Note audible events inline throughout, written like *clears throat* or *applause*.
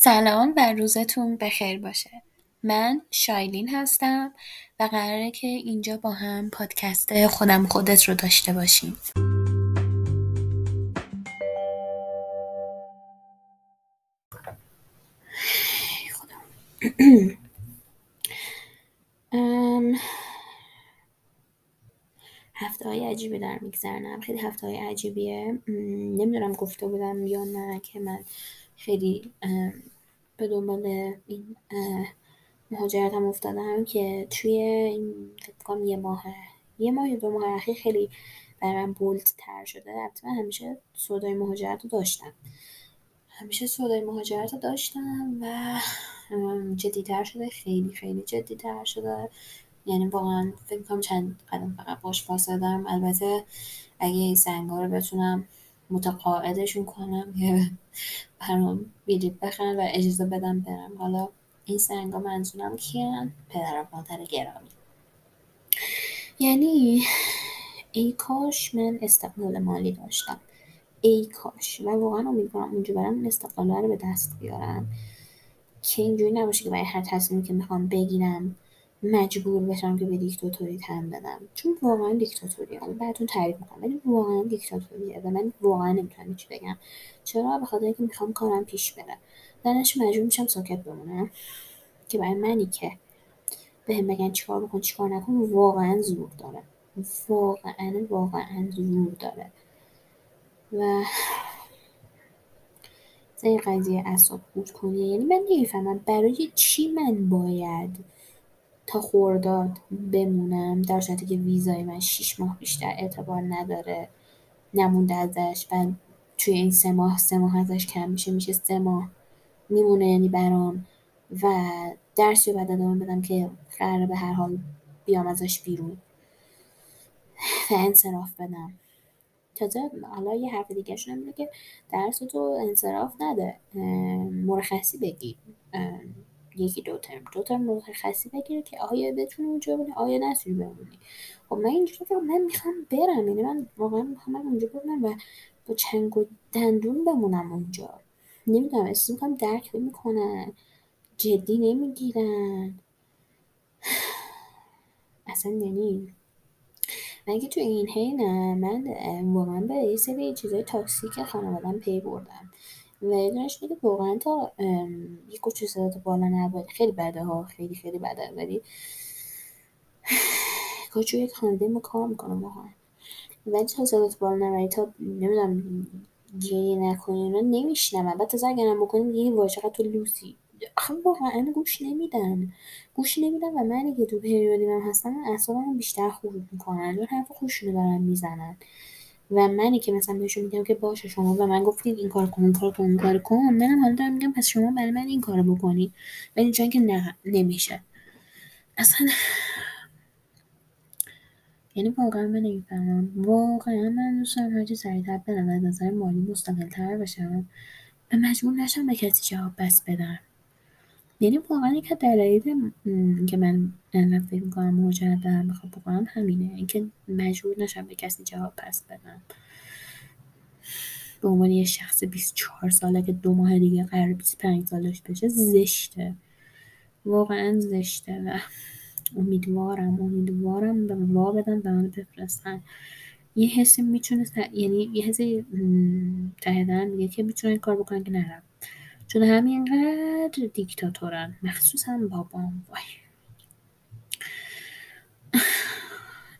سلام و روزتون بخیر باشه. من شایلین هستم و قراره که اینجا با هم پادکست خودم خودت رو داشته باشیم. هفته های عجیبی در میگذرنم خیلی هفته های عجیبیه نمی‌دونم گفته بودم یا نه که من خیلی به دنبال این مهاجرت هم افتادم که توی این فکر یه ماه یه ماه دو ماه اخیر خیلی برام بولد تر شده. البته من همیشه سودای مهاجرت رو داشتم. همیشه سودای مهاجرت رو داشتم و جدیتر شده. خیلی خیلی جدیتر شده. یعنی واقعا فکر کنم چند قدم فقط باش فاصله دارم البته اگه این سنگا رو بتونم متقاعدشون کنم که برام بیلیت بخرن و اجازه بدم برم. حالا این سنگا منظورم کیان؟ پدر و مادر گرامی. یعنی ای کاش من استقلال مالی داشتم. ای کاش. و واقعا امیدوارم اونجا برم استقلال رو به دست بیارم. که اینجوری نباشه که برای هر تصمیمی که می‌خوام بگیرم مجبور بشم که به دیکتاتوری تن بدم. چون واقعا دیکتاتوری حالا براتون تعریف می‌کنم ولی واقعا دیکتاتوریه و من واقعا نمی‌تونم چی بگم. چرا؟ به خاطر اینکه می‌خوام کارم پیش بره. درنش مجبور میشم ساکت بمونم. که برای منی که بهم بگن چیکار بکن چیکار نکن واقعا زور داره. واقعا واقعا زور داره. و این قضیه اصاب بود کنیه یعنی من نمی‌فهمم برای چی من باید تا خورداد بمونم. در صورتی که ویزای من شیش ماه بیشتر اعتبار نداره. نمونده ازش و توی این سه ماه سه ماه ازش کم میشه. میشه سه ماه میمونه یعنی برام. و درسی رو بعد ادامه بدم که قراره به هر حال بیام ازش بیرون. و انصراف بدم. تازه حالا یه حرف دیگه اینه که درس تو انصراف نده. مرخصی بگیر یکی دو ترم دو ترم مرخصی بگیره که آیا بتونی اونجا بمونی آیا نتونی بمونی خب من اینجوری که من می‌خوام برم یعنی من واقعا می‌خوام اونجا بمونم و با چنگ و دندون بمونم اونجا. نمی‌دونم احساس می‌کنم درک نمی‌کنن جدی نمی‌گیرن. *sighs* اصلا یعنی مگه تو این حینم من واقعا به یه سری چیزای تاکسیک خانوادم پی بردم. و یه میگه واقعا تا یه کوچه صدات بالا نباید. خیلی بده ها خیلی خیلی بده. ولی *sighs* کاچو یک خانواده ما کار می‌کنم واقعا ولی تا صدات بالا نبری تا نمی‌دونم گریه نکنی. اینا نمیشنم بعد تازه اگرم بکنیم یه واژه تو لوسی. آخه واقعا گوش نمیدن. گوش نمیدن و من که تو پریودی من هستم اعصابم بیشتر خوب می‌کنن. دور حرف خوشونو دارن می‌زنن. و منی که مثلا بهشون میگم که باشه شما. به من گفتید این کار کن این کار کن کار کن. منم حالا دارم میگم پس شما برای من این کارو بکنی. ولی چون که نه نمیشه. اصلا یعنی واقعا من نمی‌فهمم. واقعا من دوست دارم هرچی سریعتر برم. از نظر مالی مستقلتر بشم. و مجبور نشم به کسی جواب بس بدم. یعنی واقعا یک دلایل که من انقدر فکر می‌کنم مهاجرت دارم بخوام بکنم همینه. اینکه مجبور نشم به کسی جواب پس بدم. به عنوان یه شخص 24 ساله که دو ماه دیگه قرار 25 سالش بشه زشته. واقعا زشته و امیدوارم امیدوارم به وا بدن به من بفرستن. یه حسی می‌تونه یعنی یه حسی ته میگه که می‌تونه این کار بکنن که نرم. چون همینقدر دیکتاتورن مخصوصا بابام وای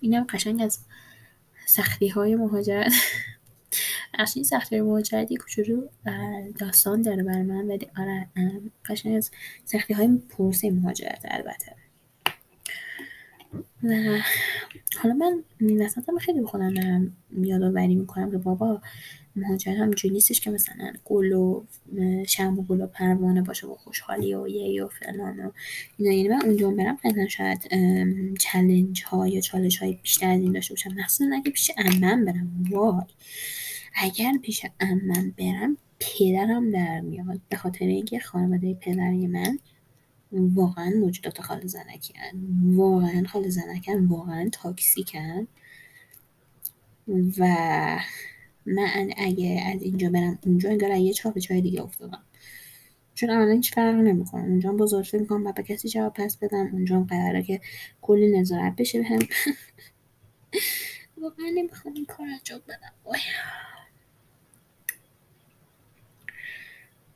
اینم قشنگ از سختی های مهاجرت این سختی های مهاجرت یه کوچولو داستان داره بر من ولی آره قشنگ از سختی های پروسه مهاجرت البته. و حالا من وسط خیلی بخونم دارم یادآوری می‌کنم که بابا مهاجرت همینجوری نیستش که مثلا گل و شم و گل و پروانه باشه و خوشحالی و یه و فلان و اینا. یعنی من اونجا برم قطعا شاید چلنج ها یا چالش های بیشتر از این داشته باشم. مخصوصا اگه پیش امم برم. وای. اگر پیش امم برم پدرم در میاد. به خاطر اینکه خانواده پدری من واقعا موجودات خال زنکی واقعا خال زنکن واقعا تاکسیکن. و من اگه از اینجا برم اونجا انگار یه چاپ جای دیگه افتادم. چون عملا هیچ فرقی نمی‌کنه. اونجا بزرگ فکر می‌کنم و به کسی جواب پس بدم. اونجا قراره که کلی نظارت بشه هم *laughs* واقعا نمی‌خوام این کار انجام بدم.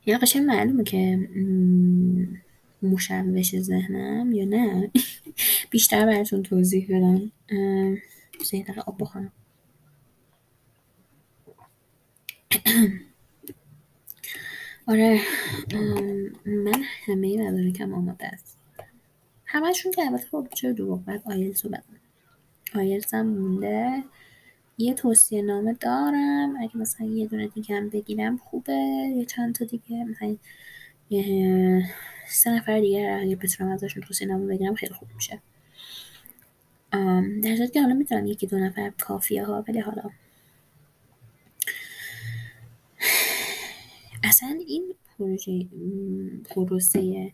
یا قشنگ معلومه که مشوش ذهنم یا نه؟ *laughs* بیشتر براتون توضیح بدم. سه دقیقه آب بخورم. *coughs* آره من همه مدارکم آماده است. همشون که البته خب چه دروغ بعد آیلتس رو بدم آیلتس هم مونده. یه توصیه نامه دارم. اگه مثلا یه دونه دیگه هم بگیرم خوبه. یه چند تا دیگه مثلا یه سه نفر دیگه اگه بتونم ازشون توصیه نامه بگیرم خیلی خوب میشه. در که حالا می‌تونم یکی دو نفر کافیه ها ولی حالا اصلا این پروژه پروسه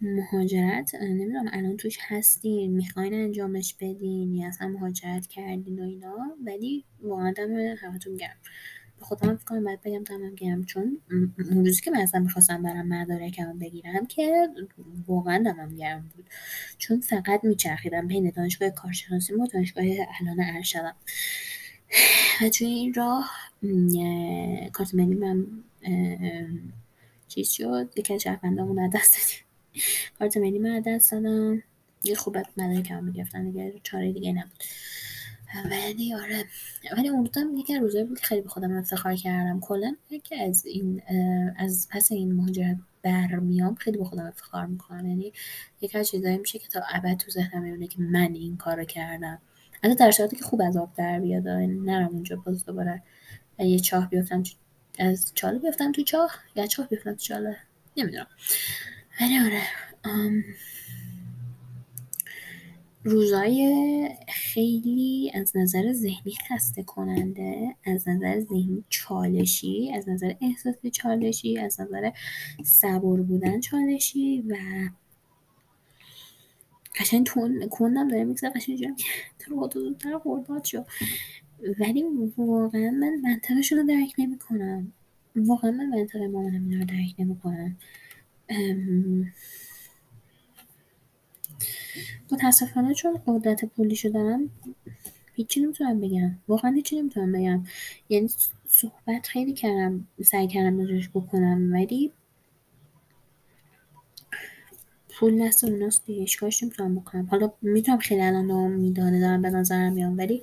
مهاجرت نمی‌دونم الان توش هستین می‌خواین انجامش بدین یا اصلا مهاجرت کردین و اینا ولی واقعا دم همتون گرم. به خودم فکر باید بگم دمم گرم چون اون روزی که من اصلا می‌خواستم برم مدارکم بگیرم که واقعا دمم گرم بود. چون فقط میچرخیدم بین دانشگاه کارشناسی و دانشگاه الان ارشدم. و توی این راه کارت ملی من چیز شد؟ یکی از شهروندامون دست دادیم. کارت ملی من دست دادم. یه خوبت مدارکم می‌گرفتن دیگه چاره دیگه نبود. ولی آره. ولی اون روزم یکی روزایی بود که خیلی به خودم افتخار کردم. کلا که از این از پس این مهاجرت برمیام خیلی به خودم افتخار می‌کنم. یعنی یکی از چیزایی میشه که تا ابد تو ذهنم میمونه که من این کارو کردم. حتی در شرایطی که خوب از آب در بیاد. نرم اونجا باز دوباره. یه چاه بیفتم از چاله بیفتم تو چاه؟ یا چاه بیفتم تو چاله؟ نمی‌دونم. ولی آره روزای خیلی از نظر ذهنی خسته کننده از نظر ذهنی چالشی از نظر احساسی چالشی از نظر صبور بودن چالشی و قشنگ تون کندم داره میگذره قشنگ جمع تو زودتر خورداد شو ولی واقعا من منطقشون رو درک نمی کنم واقعا من منطقه مامانم رو درک نمی کنم متاسفانه چون قدرت پولیشو دارم هیچی نمی‌تونم بگم. واقعا هیچی نمی‌تونم بگم. یعنی صحبت خیلی کردم سعی کردم راجعش بکنم ولی پول دست اوناست دیگه اشکاش نمی‌تونم بکنم. حالا می‌تونم خیلی الان میدانه دارم به نظرم بیام ولی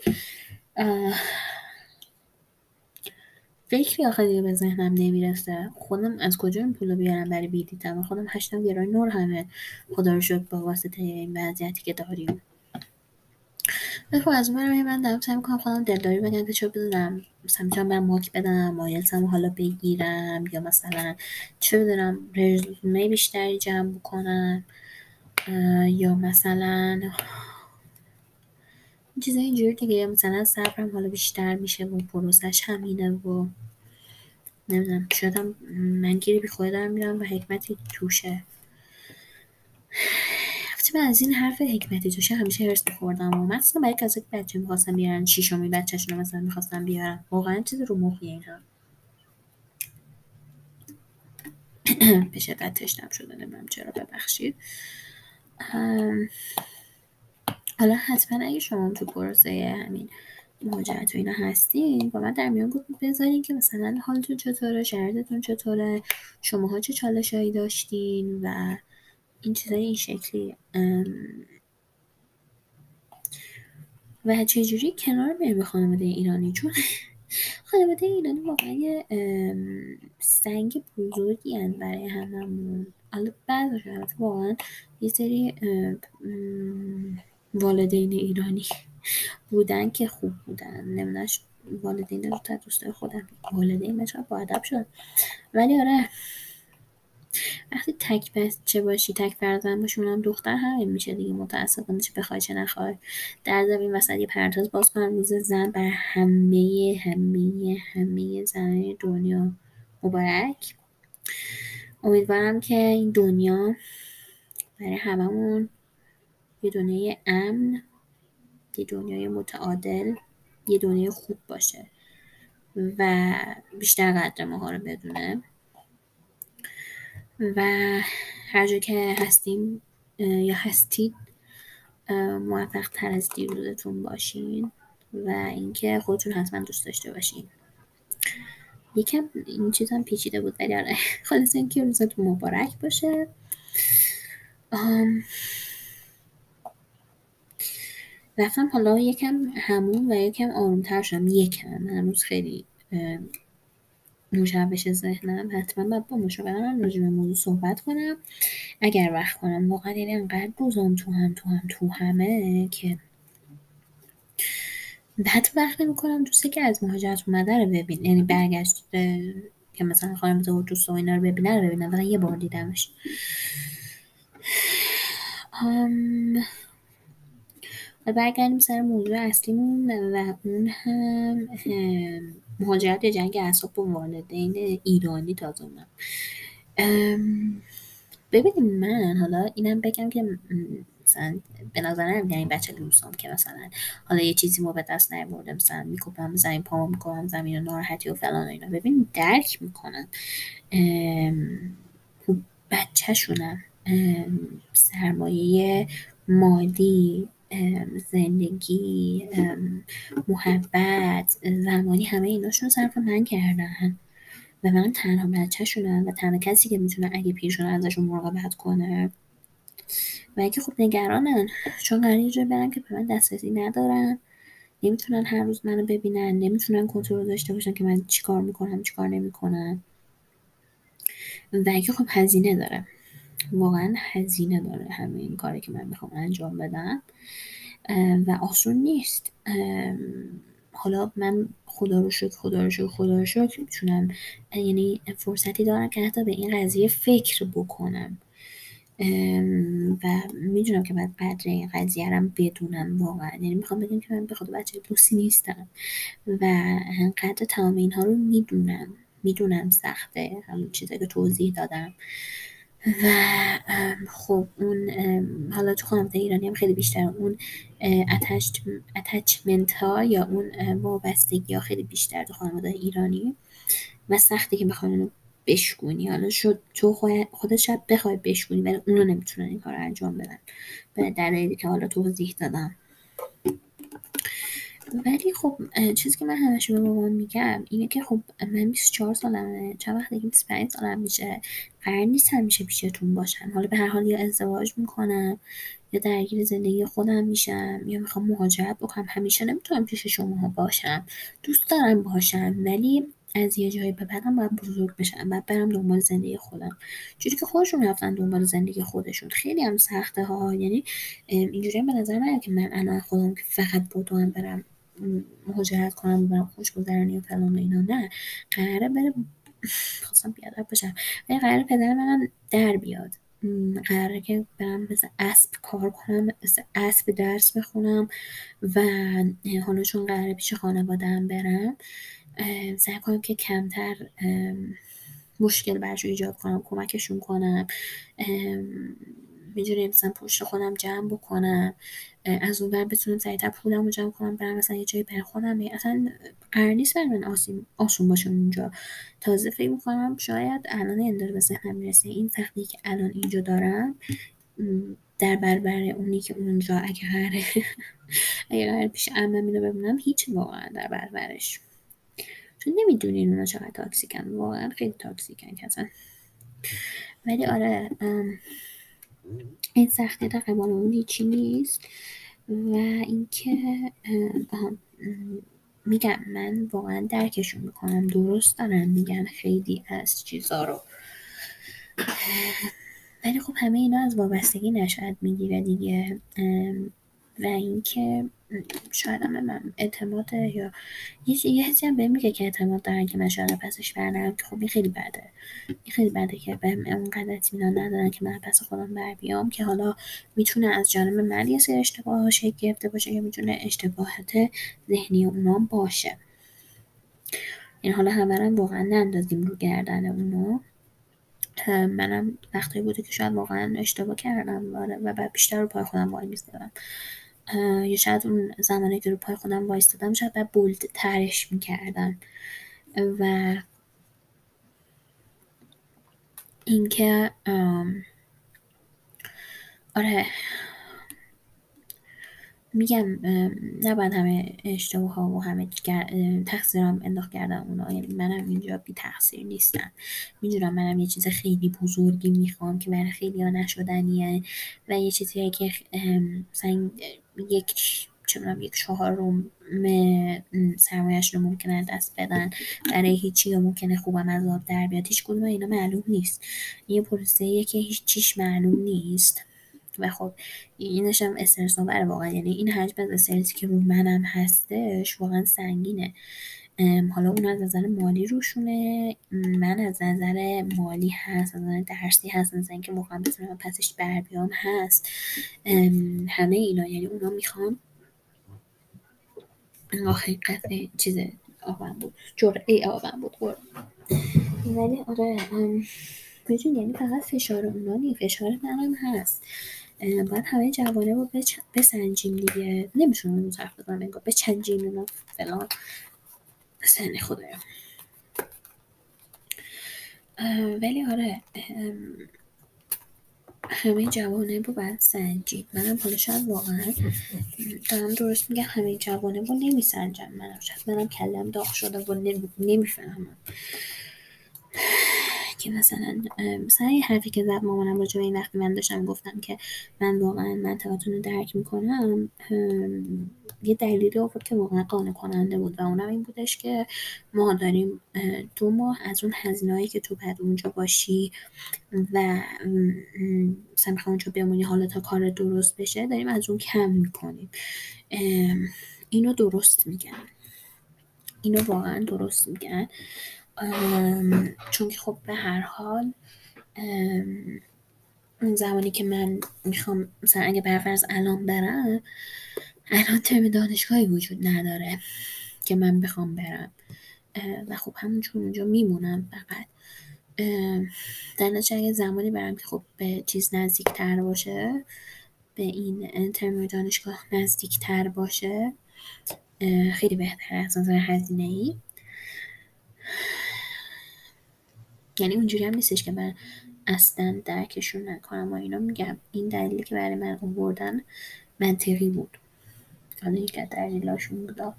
فکری آخه دیگه به ذهنم نمی‌رسه. خودم از کجا این پولو بیارم برای بیدیدم خودم هشتم گرای نور همه. خدا رو شد با واسطه این وضعیتی که داریم. خب از اون من دارم سعی می‌کنم خودم دلداری بگم که چه بدونم مثلا می‌تونم برم ماک بدم مایلتم حالا بگیرم یا مثلا چه بدونم رزومه بیشتری جمع بکنم یا مثلا چیزای اینجوری دیگه مثلا صبرم حالا بیشتر میشه و پروسش همینه و نمی‌دونم. شاید من گیری بی خود دارم میرم و حکمتی توشه. من از این حرف حکمتی توشه همیشه هرس بخوردم و مثلا برای کسی که بچه می‌خواستم بیارن شیشمی بچهشون رو مثلا می‌خواستم بیارن. واقعا چیز رو مخیه اینا *clears throat* به شدت تشنم شده نمیم چرا ببخشید. حالا حتما اگه شما تو پروسه همین مهاجرت و اینا هستین با من در میان بذارین که مثلا حالتون چطوره شرایطتون چطوره شماها چه چالشهایی داشتین و این چیزای این شکلی. و چجوری کنار میره به خانواده ایرانی؟ چون *laughs* خانواده ایرانی واقعا یه سنگ بزرگی برای هممون. حالا البته واقعا یه سری والدین ایرانی بودن که خوب بودن. نمی‌دونم والدین رو تا دوستای خودم والدین مثلا با ادب شد. ولی آره وقتی تک بچه باشی تک فرزند باشی اونم دختر همین میشه دیگه. متاسفانه چه بخوای چه نخوای. در زمین مثلا یه پرتاز باز کنم روز زن بر همه همه همه زنان دنیا. مبارک. امیدوارم که این دنیا برای هممون یه دنیای امن یه دنیای متعادل یه دنیای خوب باشه و بیشتر قدر ماها رو بدونه. و هر جا که هستیم یا هستید موفق تر از دیروزتون باشین و اینکه خودتون حتما دوست داشته باشین. یکم این چیز هم پیچیده بود ولی آره خلاص اینکه روزتون مبارک باشه. رفتم حالا یکم همون و یکم آرومتر شدم. یکم. هنوز خیلی مشوش ذهنم. حتما باید با مشاورم راجع به موضوع صحبت کنم. اگر وقت کنم. واقعا یعنی انقدر روزام تو هم تو هم تو همه که حتی وقت نمی‌کنم دوسته که از مهاجرت اومده رو ببین یعنی برگشته که مثلا خانم و دوست و اینا رو ببینه رو ببینم. یه بار دیدمش. و برگردیم سر موضوع اصلیمون و اون هم مهاجرت جنگ اصاب با والدین ایرانی تازه اونم ببینیم من حالا اینم بگم که مثلا به نمیاد این بچه دوستم که مثلا حالا یه چیزی ما به دست نیاورده مثلا میکوبم زمین پامو می‌کنم زمین و ناراحتی و فلان و اینا. ببین درک می‌کنن. بچهشونم سرمایه مالی زندگی محبت زمانی همه ایناشون صرف من کردن. و من تنها بچه شونم و تنها کسی که می‌تونه اگه پیرشون ازشون مراقبت کنه. و اگه خب نگرانن چون قرار یه برن که به من دسترسی ندارن. نمی‌تونن هر روز منو ببینن نمی‌تونن کنترل داشته باشن که من چیکار می‌کنم چیکار نمی‌کنم. و اگه خب هزینه داره. واقعا هزینه داره همه این کاری که من می‌خوام انجام بدم. و آسون نیست. حالا من خدا رو شکر خدا رو شکر خدا رو شکر می‌تونم یعنی فرصتی دارم که حتی به این قضیه فکر بکنم. و می‌دونم که باید قدر این قضیه رو بدونم واقعا. یعنی می‌خوام بگم که من به خدا بچه دوستی نیستم. و قدر تمام اینها رو می‌دونم. می‌دونم سخته همون چیزایی که توضیح دادم. و خب اون حالا تو خانواده ایرانی هم خیلی بیشتر اون اتچمنت ها یا اون وابستگی ها خیلی بیشتر تو خانواده ایرانی و سختی که بخوای اونو بشکونی. حالا شد تو خودت شاید بخوای بشکونی ولی اونو نمی‌تونن این کار انجام بدن. به دلایلی که حالا توضیح دادم. ولی خب چیزی که من همیشه به بابام میگم اینه که خب من 24 سالمه چند وقت دیگه 25 سالم میشه قرار نیست همیشه پیشتون باشم حالا به هر حال یا ازدواج می‌کنم یا درگیر زندگی خودم میشم یا می‌خوام مهاجرت بکنم همیشه نمی‌تونم پیش شما باشم. دوست دارم باشم ولی از یه جایی به بعدم باید بزرگ بشم باید برم دنبال زندگی خودم. جوری که خودشون رفتن دنبال زندگی خودشون. خیلی هم سخته ها یعنی اینجوری به نظر من که من الان خودم که فقط بدوم برم. مهاجرت کنم برم خوش گذرانی و فلان و اینا نه. قراره بره خواستم بیادر باشم ولی قراره پدر منم در بیاد. قراره که برم مثل اسب کار کنم مثل اسب درس بخونم و حالا چون قراره پیش خانوادم برم سعی کنم که کمتر مشکل برشون ایجاد کنم کمکشون کنم می‌دونی مثلا پشت خودم جمع بکنم. از اون بر بتونم سریعتر پولم رو جمع کنم برم مثلا یه جایی بر خودم اصلا قرار نیست بر من آسون باشه اونجا تازه فکر می‌کنم شاید الان این داره به ذهنم می‌رسه. این سختی که الان اینجا دارم در برابر اونی که اونجا اگه قراره *laughs* اگه قرار پیش امم اینو ببینم هیچ واقعا در برابرش. چون نمی‌دونین اونا چقدر تاکسیکن. واقعا خیلی تاکسیکن کسن ولی آره این سختی در قبال اون هیچی نیست. و اینکه میگم من واقعا درکشون می‌کنم درست دارن میگن خیلی از چیزا رو. ولی خب همه اینا از وابستگی نشاید می‌گیره دیگه. و اینکه شاید هم من اعتماد یا یه یه حسی هم بهم میگه که اعتماد دارن که من شاید پسش برنم. که خب خیلی بده. این خیلی بده که بهم اونقدر اطمینان ندارن که من پس خودم بر بیام که حالا می‌تونه از جانب من یه سری اشتباه شکل گرفته باشه یا می‌تونه اشتباهات ذهنی اونام باشه. این حالا همه واقعا نندازیم رو گردن اونا. منم وقتی بوده که شاید واقعا اشتباه کردم و بعد بیشتر رو پای خودم وای میستدم یا شاید اون زمانی که رو پای خودم وایستادم شاید باید بولد ترش می‌کردم. و اینکه آره میگم نباید همه اشتباه ها و همه تقصیرم انداخت کردن اونا. یعنی منم اینجا بی تقصیر نیستم. می‌دونم منم یه چیز خیلی بزرگی می‌خوام که برای خیلی ها نشدنیه و یه چیزی که مثلا یک چه یک چهارم سرمایهش رو ممکنه دست بدن. برای هیچی یا ممکنه خوبم از آب در بیاد. هیچ کدوم اینا معلوم نیست. این پروسه که هیچ چیش معلوم نیست. و خب اینش هم استرس آوره واقعا. یعنی این حجم از استرسی که رو منم هستش واقعا سنگینه. حالا اون از نظر مالی روشونه. من از نظر مالی هست از نظر درسی هست از اینکه موقعا بتونم پسش بر بیام هست. همه اینا. یعنی اونا می‌خوام آخه قطعه چیز آبم بود. جرعه آبم بود. ولی آره میدون یعنی فقط فشار اونا نی فشار منم هست. باید همه جوانه رو بسنجیم دیگه. نمیشون اون حرف بزنم انگار بچنجیم اینا. فلان. سن خدایا ولی آره همه جوانه رو باید سنجید منم حالا شاید واقعا دارم درست میگه همه جوانه رو نمیسنجم. منم شاید منم کلم داغ شده و نمی‌فهمم. که مثلا مثلا یه حرفی که زد مامانم راجع به این وقتی من داشتم گفتم که من واقعا منطقتون رو درک می‌کنم یه دلیلی آورد که واقعا قانع کننده بود و اونم این بودش که ما داریم دو ماه از اون هزینه‌هایی که تو بعد اونجا باشی و مثلا می‌خوام اونجا بمونی حالا تا کار درست بشه داریم از اون کم می‌کنیم. اینو درست میگن. اینو واقعا درست میگن. چون که خب به هر حال اون زمانی که من می‌خوام مثلا اگه برفرض الان برم الان ترم دانشگاهی وجود نداره که من بخوام برم. و خب همونجور اونجا میمونم فقط. در نتیجه اگه زمانی برم که خب به چیز نزدیک تر باشه به این ترم دانشگاه نزدیک تر باشه خیلی بهتر از نظر هزینه ای یعنی اونجوری هم نیستش که من اصلا درکشون نکنم و اینا. میگم این دلیلی که برای من آوردن منطقی بود. حالا یک دلیلاشون بودا.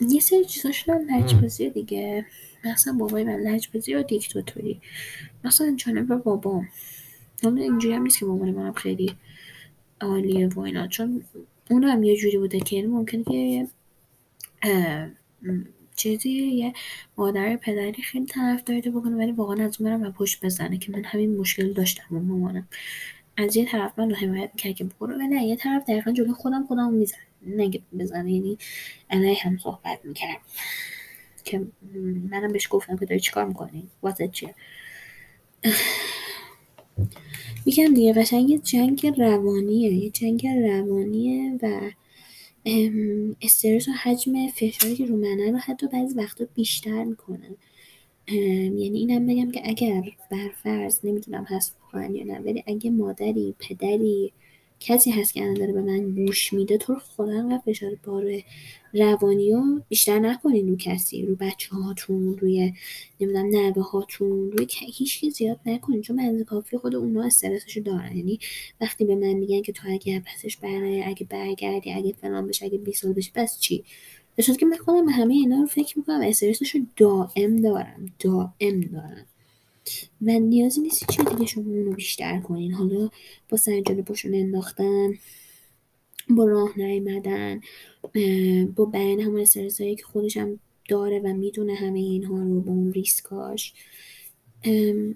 یه سری چیزاش هم لجبازی دیگه. مثلا بابای من لجبازی و دیکتاتوری مثلا جانب بابام. حالا اینجوری هم نیست که مامان منم خیلی عالیه و اینا. چون اون هم یه جوری بوده که یعنی ممکنه که چیزی یه مادر پدری خیلی طرف دارده بکنه ولی واقعا از اون برم و پشت بزنه که من همین مشکل داشتم با مامانم. از یه طرف من حمایت می‌کرد که برو ولی یه طرف دقیقا جلو خودم خودم میزن نگه بزنه یعنی علیه هم صحبت می‌کرد. که منم بهش گفتم که داری چیکار می‌کنی؟ واسه چیه؟ میگم دیگه قشنگ یه جنگ روانیه یه جنگ روانیه و استرس و حجم فشاری که رو منه رو حتی بعضی وقتا بیشتر می‌کنه یعنی اینم بگم که اگر برفرض نمی‌دونم هست واقعا یا نه ولی اگه مادری پدری کسی هست که الان داره به من گوش میده تو رو خدا انقدر فشار بار روانی رو بیشتر نکنین رو کسی رو بچه هاتون روی نمی‌دونم نوه هاتون روی هیچ زیاد نکنین. چون منزه کافی خود اونا استرسشو دارن. یعنی وقتی به من میگن که تو اگه پسش برای اگه برگردی اگه فلان بشه اگه 20 سال بشه پس چی؟ به که من خودم همه اینا رو فکر می‌کنم استرسشو دائم دارم. دائم دارم. و نیازی نیست چی دیگه شما اونو بیشتر کنین. حالا با سنجان پشون انداختن با راه نیمدن با بیان همون استرسایی که خودش هم داره و می‌دونه همه اینها رو با اون ریسکاش.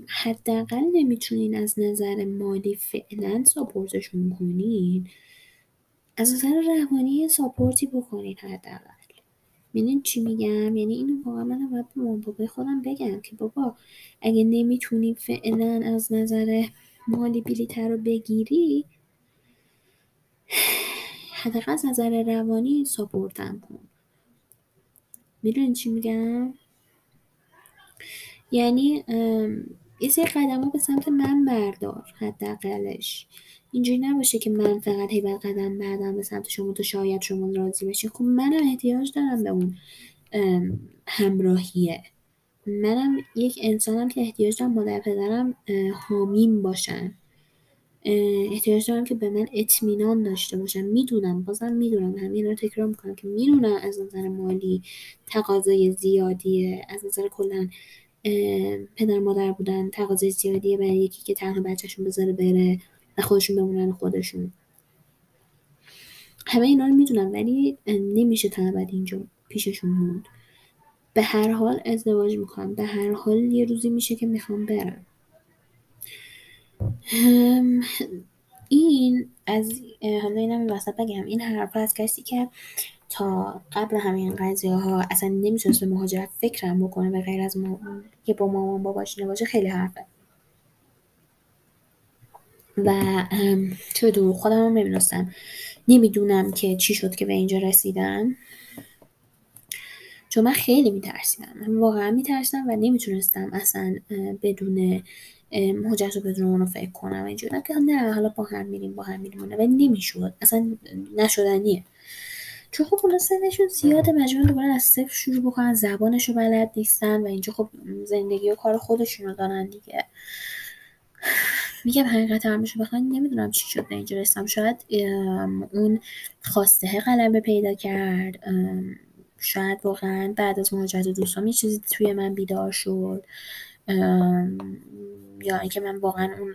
حداقل نمی‌تونین از نظر مالی فعلا ساپورتشون کنین. از نظر روانی ساپورتی بکنین حداقل. می‌دونین چی میگم؟ یعنی اینو واقعا من باید به مامان خودم بگم که بابا اگه نمی‌تونی فعلا از نظر مالی بلیتر رو بگیری حداقل از نظر روانی ساپورتم کن. می‌دونین چی میگم؟ یعنی یه سری قدم به سمت من بردار حداقلش. اینجوری نباشه که من فقط هی قدم بعدم به سمت شما تو شاید شما راضی بشین خب منم احتیاج دارم به اون همراهیه. منم یک انسانم که احتیاج دارم مادر پدرم حامیم باشن احتیاج دارم که به من اطمینان داشته باشن می‌دونم بازم می‌دونم. همین رو تکرار می‌کنم که می‌دونم از نظر مالی تقاضای زیادیه. از نظر کلا پدر مادر بودن تقاضای زیادیه برای یکی که تنها بچهشون بذاره بره. و خودشون بمونن خودشون. همه اینا رو می‌دونم ولی نمیشه تا اینجا پیششون موند. به هر حال ازدواج می‌کنم به هر حال یه روزی میشه که می‌خوام برم. این از حالا اینم وسط بگم این حرف از کسی که تا قبل همین قضیه ها اصلا نمی‌تونست به مهاجرت فکرم بکنه به غیر از ما... که با مامان باباش باشه خیلی حرفه. و چه دور خودم هم نمی‌دونستم نمی‌دونم که چی شد که به اینجا رسیدم. چون من خیلی میترسیدم. من واقعا میترسیدم و نمی‌تونستم اصلا بدون مهاجرت رو بدون اونو فکر کنم اینجوری. که نه حالا با هم میریم با هم میریم ولی نمی‌شد. اصلا نشدنیه. چون خب اونا سنشون زیاده. مجبورن دوباره از صفر شروع بکنن. زبانشو بلد نیستن و اینجا خب زندگی و کار خودشونو دارن دیگه. میگم حقیقت همشو بخواین نمی‌دونم چی شد به اینجا رسیدم شاید اون خواسته غلبه پیدا کرد. شاید واقعا بعد از مهاجرت دوستان یه چیزی توی من بیدار شد. یا اینکه من واقعا اون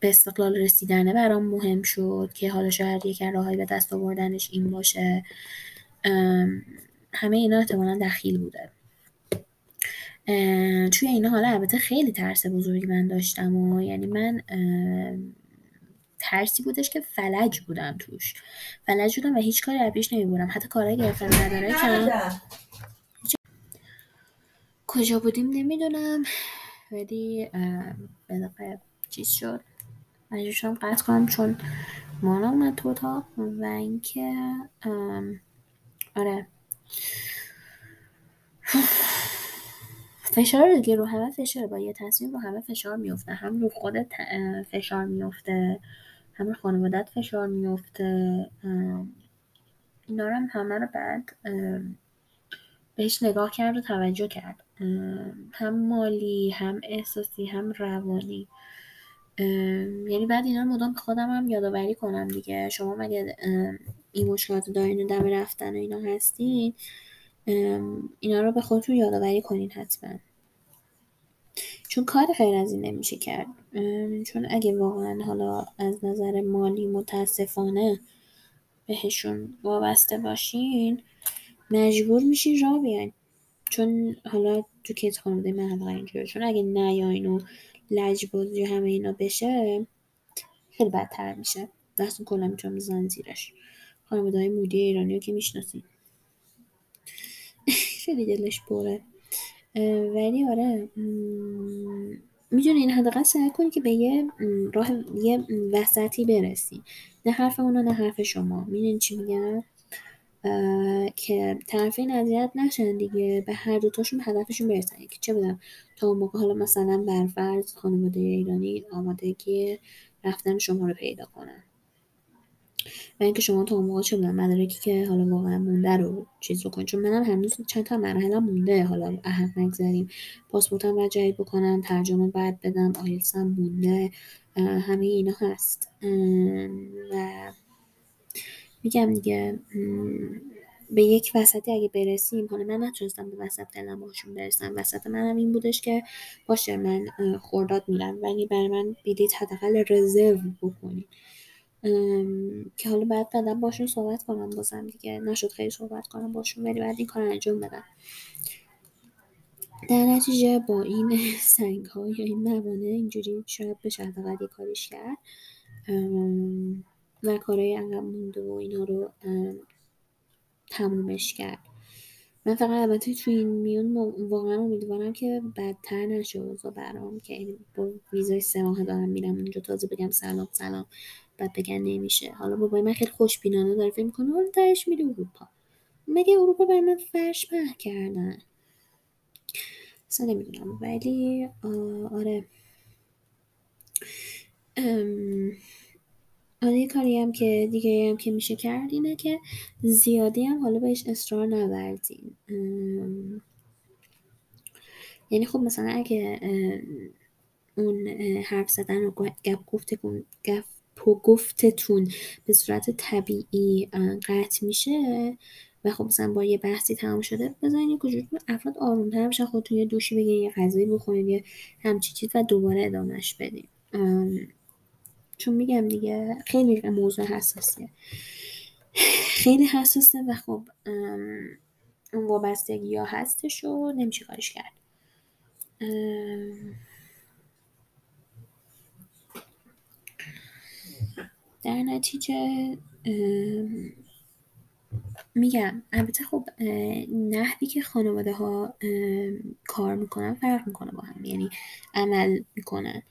به استقلال رسیدنه برام مهم شد که حالا شاید یک راهی به دست آوردنش این باشه. همه اینا احتمالا دخیل بوده. توی اینا حالا البته خیلی ترس بزرگی من داشتم و یعنی من ترسی بودش که فلج بودم توش. فلج بودم و هیچ کاری از پیش نمی‌برم حتی کارهای گرفتن نداره که کجا بودیم نمی‌دونم. ولی به چیز شد. مجبور شدم قطع کنم چون مانا اومد تو اتاق و اینکه آره. فشار دیگه رو همه فشار با یه تصمیم رو همه فشار میفته هم رو خودت فشار میفته هم رو خانوادت فشار میفته اینا رو هم همه رو بعد بهش نگاه کرد و توجه کرد. هم مالی هم احساسی هم روانی. یعنی بعد اینا رو مدام خودم هم یادآوری کنم دیگه. شما مگه این مشکلات دارین و دم رفتن و اینا هستین؟ اینا رو به خودتون یادآوری کنین حتما. چون کار غیر از این نمیشه کرد. چون اگه واقعا حالا از نظر مالی متاسفانه بهشون وابسته باشین مجبور میشین راه بیاین. چون حالا تو کت خانواده من حالا اینجوری چون اگه نیاین و لجبازی و همه اینا بشه خیلی بدتر میشه. دستون کلا می‌تونم بزن زیرش. خانواده های مودی ایرانی رو که می‌شناسین. خیلی دلش بره ولی آره می‌دونین حداقل سعی کنید که به یه راه یه وسطی برسی. نه حرف اونا نه حرف شما. می‌دونین چی میگم؟ که طرفین اذیت نشن دیگه. به هر دوتاشون هدفشون برسن. که چه بدم تا اون موقع حالا مثلا برفرض خانواده ایرانی آمادگی رفتن شما رو پیدا کنن. و اینکه شما تا موقع چه بدم مدارکی که حالا واقعا مونده رو چیز رو کنید چون منم هنوز چند تا مرحله مونده حالا احق نگذاریم پاسپورتم باید جدید بکنم ترجمه باید بدم آیلسم مونده. همه اینا هست. و میگم دیگه به یک وسطی اگه برسیم حالا من نتونستم به وسط دلم باشون برسم. وسط منم این بودش که باشه من خورداد میرم. ولی برای من بلیط حداقل رزرو بکنیم که حالا بعد بعدم باشون صحبت کنم بازم دیگه نشد خیلی صحبت کنم باشون ولی بعد این کار انجام بدم. در نتیجه با این *laughs* سنگ ها یا این موانع اینجوری شاید بشه حداقل یه کاریش کرد. و کارهای عقب مونده و اینا رو تمومش کرد. من فقط البته تو این میون واقعا امیدوارم که بدتر نشه اوضاع برام که با ویزای سه ماه دارم میرم اونجا تازه بگم سلام سلام. بعد بگن نمیشه. حالا بابای من خیلی خوشبینانه داره فکر می‌کنه حالا تهش میره اروپا. مگه اروپا برای من فرش په کردن؟ اصلا نمی‌دونم. ولی آره. آره یه کاری هم که دیگه هم که میشه کرد اینه که زیادی هم حالا بهش اصرار نوردین یعنی خب مثلا اگه اون حرف زدن و گفتتون گپ گفتتون به صورت طبیعی قطع میشه؟ و خب مثلا با یه بحثی تمام شده بزنین یه کجور افراد آرومتر بشن خودتون یه دوشی بگیرین یه غذایی بخورین یه همچی چیز و دوباره ادامهش بدین. چون میگم دیگه خیلی موضوع حساسیه. خیلی حساسه و خب اون وابستگی ها هستش و نمیشه کارش کرد. در نتیجه میگم. البته خب نحوی که خانواده ها کار می‌کنن فرق می‌کنه با هم یعنی عمل می‌کنن.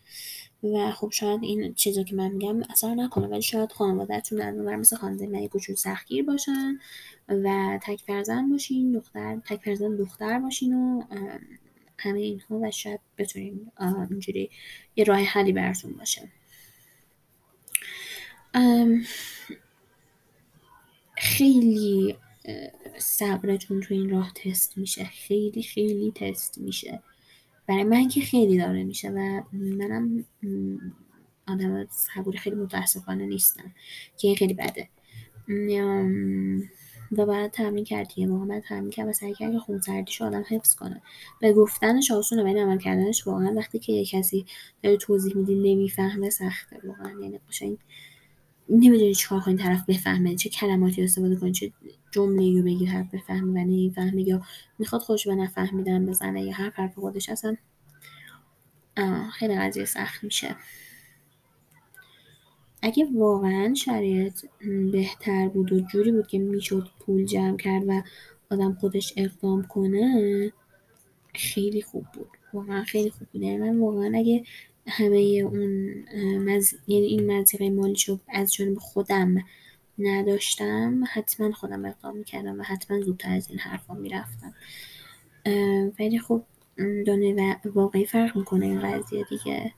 و خب شاید این چیزا که من میگم اثر نکنه ولی شاید خانوادهتون در نظر مثل خانواده من کوچولو سختگیر باشن و تک فرزند باشین دختر تک فرزند دختر باشین و همه اینها و شاید بتونین اینجوری یه راه حلی براتون باشه. خیلی صبرتون تو این راه تست میشه. خیلی خیلی تست میشه. برای من که خیلی داره میشه و منم آدم صبوری خیلی متاسفانه نیستم که این خیلی بده. و بعد تمرین کرد یه موقع تمرین کرد و سعی کرد که خونسردیش آدم حفظ کنه به گفتنش آسونه ولی عمل کردنش واقعا وقتی که یه کسی داره توضیح میدی نمی‌فهمه سخته. واقعا یعنی قشنگ نمی‌دونی چیکار کنی طرف بفهمه چه کلماتی استفاده کنی چه جمله رو بگی طرف بفهمه و نمی‌فهمه یا می‌خواد خوش به نفهمیدن بزنه یا هر حرف خودش اصلا خیلی قضیه سخت میشه. اگه واقعا شرایط بهتر بود و جوری بود که می‌شد پول جمع کرد و آدم خودش اقدام کنه خیلی خوب بود. واقعا خیلی خوب بود. یعنی من واقعا اگه همه اون مز... یعنی این منطقه مالیشو از جانب خودم نداشتم حتما خودم اقدام می‌کردم و حتما زودتر از این حرفا می‌رفتم. ولی خب دنیا واقعی فرق می‌کنه این قضیه دیگه.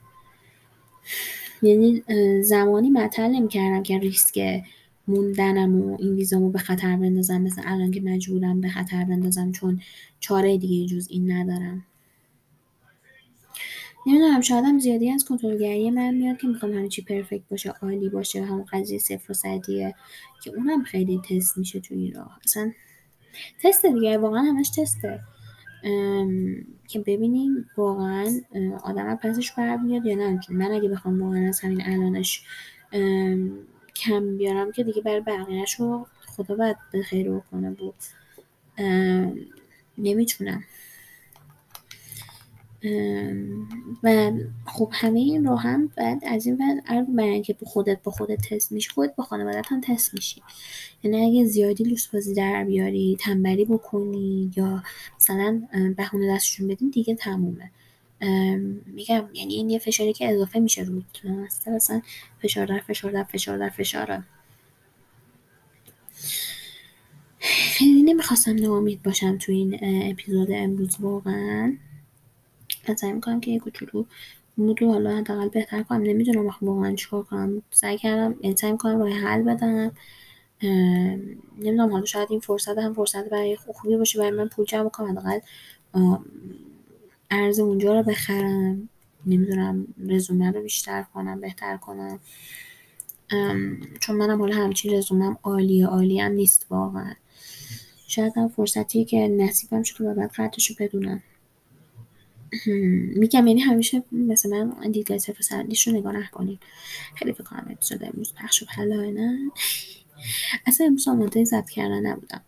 یعنی زمانی مطل نمی‌کردم که ریسک موندنم و این ویزامو به خطر بندازم مثل الان که مجبورم به خطر بندازم چون چاره دیگه جز این ندارم. نمی‌دونم شاید هم زیادی از کنترلگری من میاد که می‌خوام همه چی پرفکت باشه عالی باشه همون قضیه صفر و صدیه که اونم خیلی تست میشه تو این راه. اصلا تست دیگه واقعا همش تسته. که ببینیم واقعا آدم پسش برمیاد یا نه. من اگه بخوام واقعا از همین الانش کم بیارم که دیگه برای بقیهش رو خدا باید به خیر بکنه بود. نمی‌تونم. و خب همه این رو هم بعد از این بعد برای که خودت با خودت تست میشی خودت با خانوادت هم تست میشی. یعنی اگه زیادی لوس بازی در بیاری تنبلی بکنی یا مثلا بهونه دستشون بدین دیگه تمومه. میگم یعنی این یه فشاری که اضافه میشه رو مثلا فشار در فشار در فشار در فشاره. خیلی نمی‌خواستم ناامید باشم تو این اپیزود امروز واقعا. سعی می‌کنم که یه کوچولو مودو حالا حداقل بهتر کنم. نمی‌دونم واقعا چیکار کنم. سعی کردم یعنی سعی می‌کنم راه حل بدم. نمی‌دونم حالا شاید این فرصت هم فرصت برای خوبی باشه برای من پول جمع کنم حداقل ارز اونجا رو بخرم. نمی‌دونم رزومه رو بیشتر کنم بهتر کنم. چون منم حالا همچین رزومم عالیه عالی هم نیست واقعا. شاید هم فرصتیه که نصیبم شد و بعد قدرش رو بدونم. میگم یعنی همیشه مثلا من دیدگاه صفر سردیش رو نگاه نکنید خیلی فکر کنم اپیزود امروز پخش و نه. اصلا امروز آماده ضبط کردن نبودم.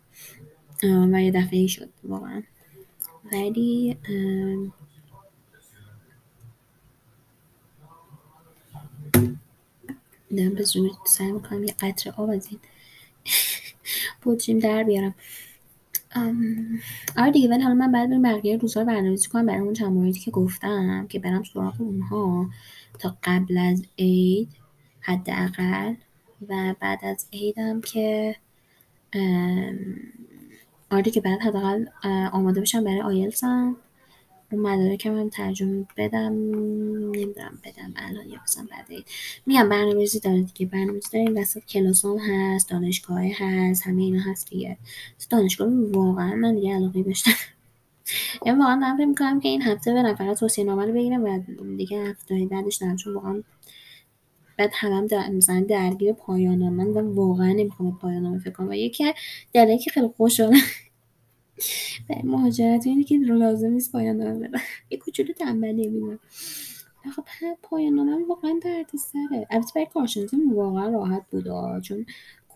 و یه دفعه ای شد واقعا. ولی دارم به زور سعی می‌کنم یه قطر آب از *laughs* در بیارم. آره دیگه ولی حالا من بعد بریم بقیه روزها رو برنامه‌ریزی کنم برای اون که گفتم که برم سراغ اونها تا قبل از عید حداقل. و بعد از عیدم که آره که بعد حداقل آماده بشم برای آیلتسم. اون مدارکم هم ترجمه بدم نمی‌دونم بدم الان یا مثلا بعد میگم برنامه‌ریزی داره دیگه برنامه‌ریزی داره این وسط کلاسام هست دانشگاه هست همه اینا هست دیگه. دانشگاه واقعا من دیگه علاقه داشتم. *laughs* یعنی واقعا دارم فکر می‌کنم که این هفته برم فقط توصیه نامه رو بگیرم و دیگه هفته بعدش نرم چون واقعا بعد همم در مثلا درگیر پایان من و واقعا نمی‌خوام پایان فکر کنم. و یکی دلیلی که خیلی خوشحالم به مهاجرت اینه که لازم نیست پایان نامه بدم یه کوچولو تنبلی می‌دونم خب پایان نامه واقعا درد سره البته برای کارشناسی واقعا راحت بود چون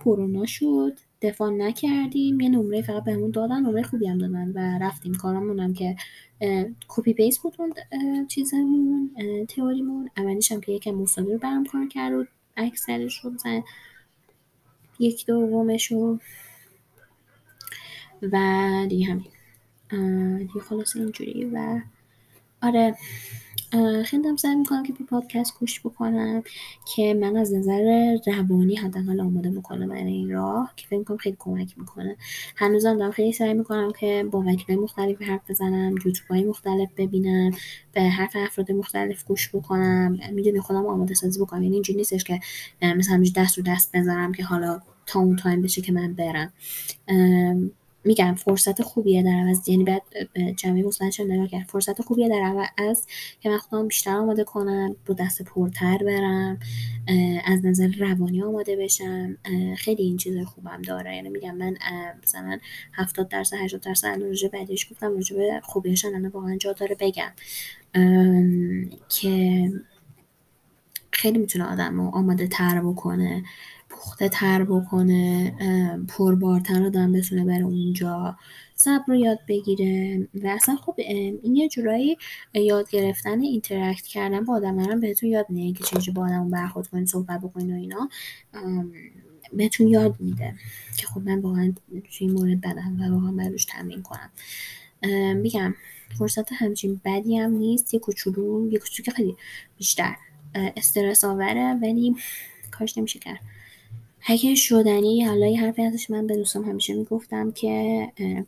کرونا شد دفاع نکردیم یه نمره فقط بهمون دادن نمره خوبی هم دادن و رفتیم کارامون هم که کپی پیس بود اون چیزمون تئوریمون. اولیش هم که یکم مصادره رو برم کار کرد و اکثرش رو مثلا یک دومش رو و دیگه همین. دیگه خلاص اینجوری و آره خیلی دارم سعی می‌کنم که به پادکست گوش بکنم که من از نظر روانی حداقل آماده می‌کنم برای این راه که فکر می‌کنم خیلی کمک می‌کنه. هنوزم دارم خیلی سعی می‌کنم که با وکیلای مختلف حرف بزنم یوتیوب های مختلف ببینم به حرف افراد مختلف گوش بکنم. می‌دونی خودم آماده سازی بکنم. یعنی اینجوری نیستش که مثلا دست رو دست بذارم که حالا تا اون تایم بشه که من برم. میگم فرصت خوبیه در عوض. یعنی بعد جمعی مثبتش نگاه کرد فرصت خوبیه در عوض که من خودم بیشتر آماده کنم با دست پرتر برم از نظر روانی آماده بشم. خیلی این چیز خوبم داره. یعنی میگم من مثلا 70 درصد 80 درصد الان بعدش گفتم راجع به خوبیش الان واقعا جا داره بگم. که خیلی می‌تونه آدم رو آماده تر بکنه. پخته تر بکنه پربارتر آدم بتونه بره اونجا. صبر رو یاد بگیره و اصلا خب این یه جورایی یاد گرفتن interact کردن با آدم. هم بهتون یاد میده که چجوری با آدم برخورد کنین صحبت بکنین و اینا. بهتون یاد میده که خب من واقعا توی این مورد بدم و واقعا بروش تمرین کنم. میگم فرصت همچین بدی هم نیست. یه کوچولو یه کوچولو که خیلی بیشتر استرس آوره ولی کاش نمیشه کرد. اگه شدنی حالا یه حرفی ازش من به دوستم همیشه می‌گفتم که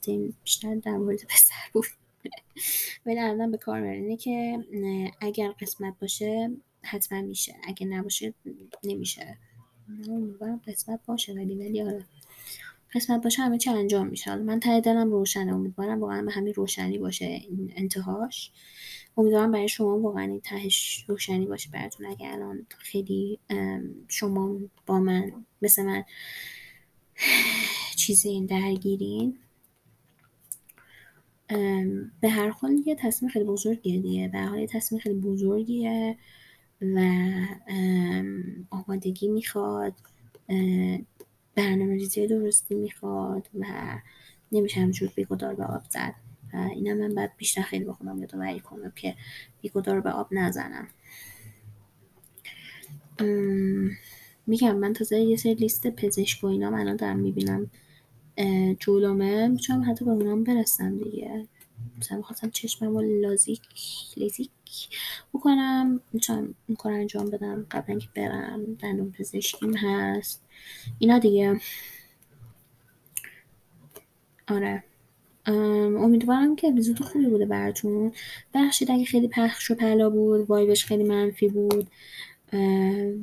این بیشتر در مورد پسر بود. ولی الان به کار اینه که اگر قسمت باشه حتما میشه. اگه نباشه نمیشه. امیدوارم قسمت باشه ولی ولی آره. قسمت باشه همه چی انجام میشه. من ته دلم روشنه. امیدوارم واقعا به همین روشنی باشه این انتهاش. امیدوارم برای شما واقعا این تهش روشنی باشه براتون. اگه الان خیلی شما با من مثل من چیزی درگیرین به هر حال یه تصمیم خیلی بزرگیه. دیگه به حال یه تصمیم خیلی بزرگیه و آمادگی می‌خواد برنامه ریزی درستی می‌خواد و نمیشه همجور بیگدار به آب اینم من باید بیشتر خیلی با خودم یادآوری کنم که بیگدار به آب نزنم. میگم من تازه یه سری لیست پزشک و اینا الان دارم می‌بینم جلومه. می‌تونم حتی به اونام برسم دیگه. مثلا می‌خواستم چشمم رو لازیک لیزیک بکنم. می‌تونم این کار انجام بدم. قبل اینکه برم دندون پزشکیم هست. اینا دیگه. آره. امیدوارم که اپیزود خوبی بوده براتون. بخشید اگه خیلی پخش و پلا بود وایبش خیلی منفی بود.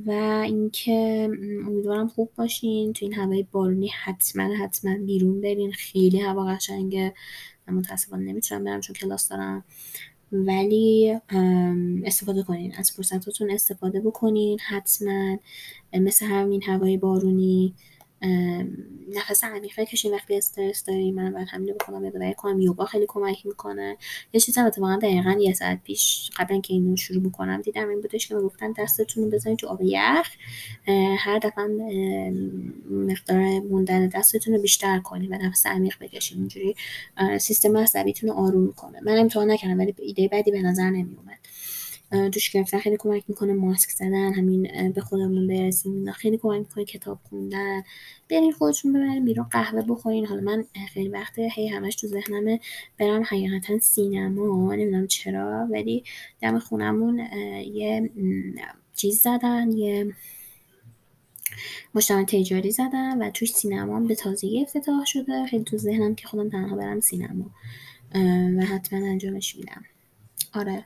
و اینکه امیدوارم خوب باشین. تو این هوای بارونی حتما حتما بیرون برین. خیلی هوا قشنگه. من متاسفانه نمی‌تونم برم چون کلاس دارم. ولی استفاده کنین. از فرصتاتون استفاده بکنین. حتما. مثل همین هوای بارونی. نفس عمیق بکشین وقتی استرس داریم. من باید همین رو بکنم یادآوری کنم. یوگا خیلی کمک می‌کنه. یه چیز هم اتفاقا دقیقا یه ساعت پیش قبل اینکه اینو شروع بکنم دیدم این بودش که گفتن دستتون رو بزنید تو آب یخ. هر دفعه مقدار موندن دستتون رو بیشتر کنید و نفس عمیق بکشین. اینجوری سیستم عصبیتون رو آروم می‌کنه من امتحان نکردم ولی ایده بدی به نظر نمیومد دوش گرفتن. خیلی کمک می‌کنه ماسک زدن همین به خودمون برسیم. خیلی کمک می‌کنه کتاب خوندن. برین خودتون ببرین بیرون قهوه بخورین. حالا من خیلی وقت هی همش تو ذهنمه برم حقیقتا سینما. نمی‌دونم چرا ولی دم خونمون یه چیز زدن. یه مجتمع تجاری زدن و توش سینما به تازگی افتتاح شده. خیلی تو ذهنم که خودم تنها برم سینما. و حتما انجامش میدم. آره.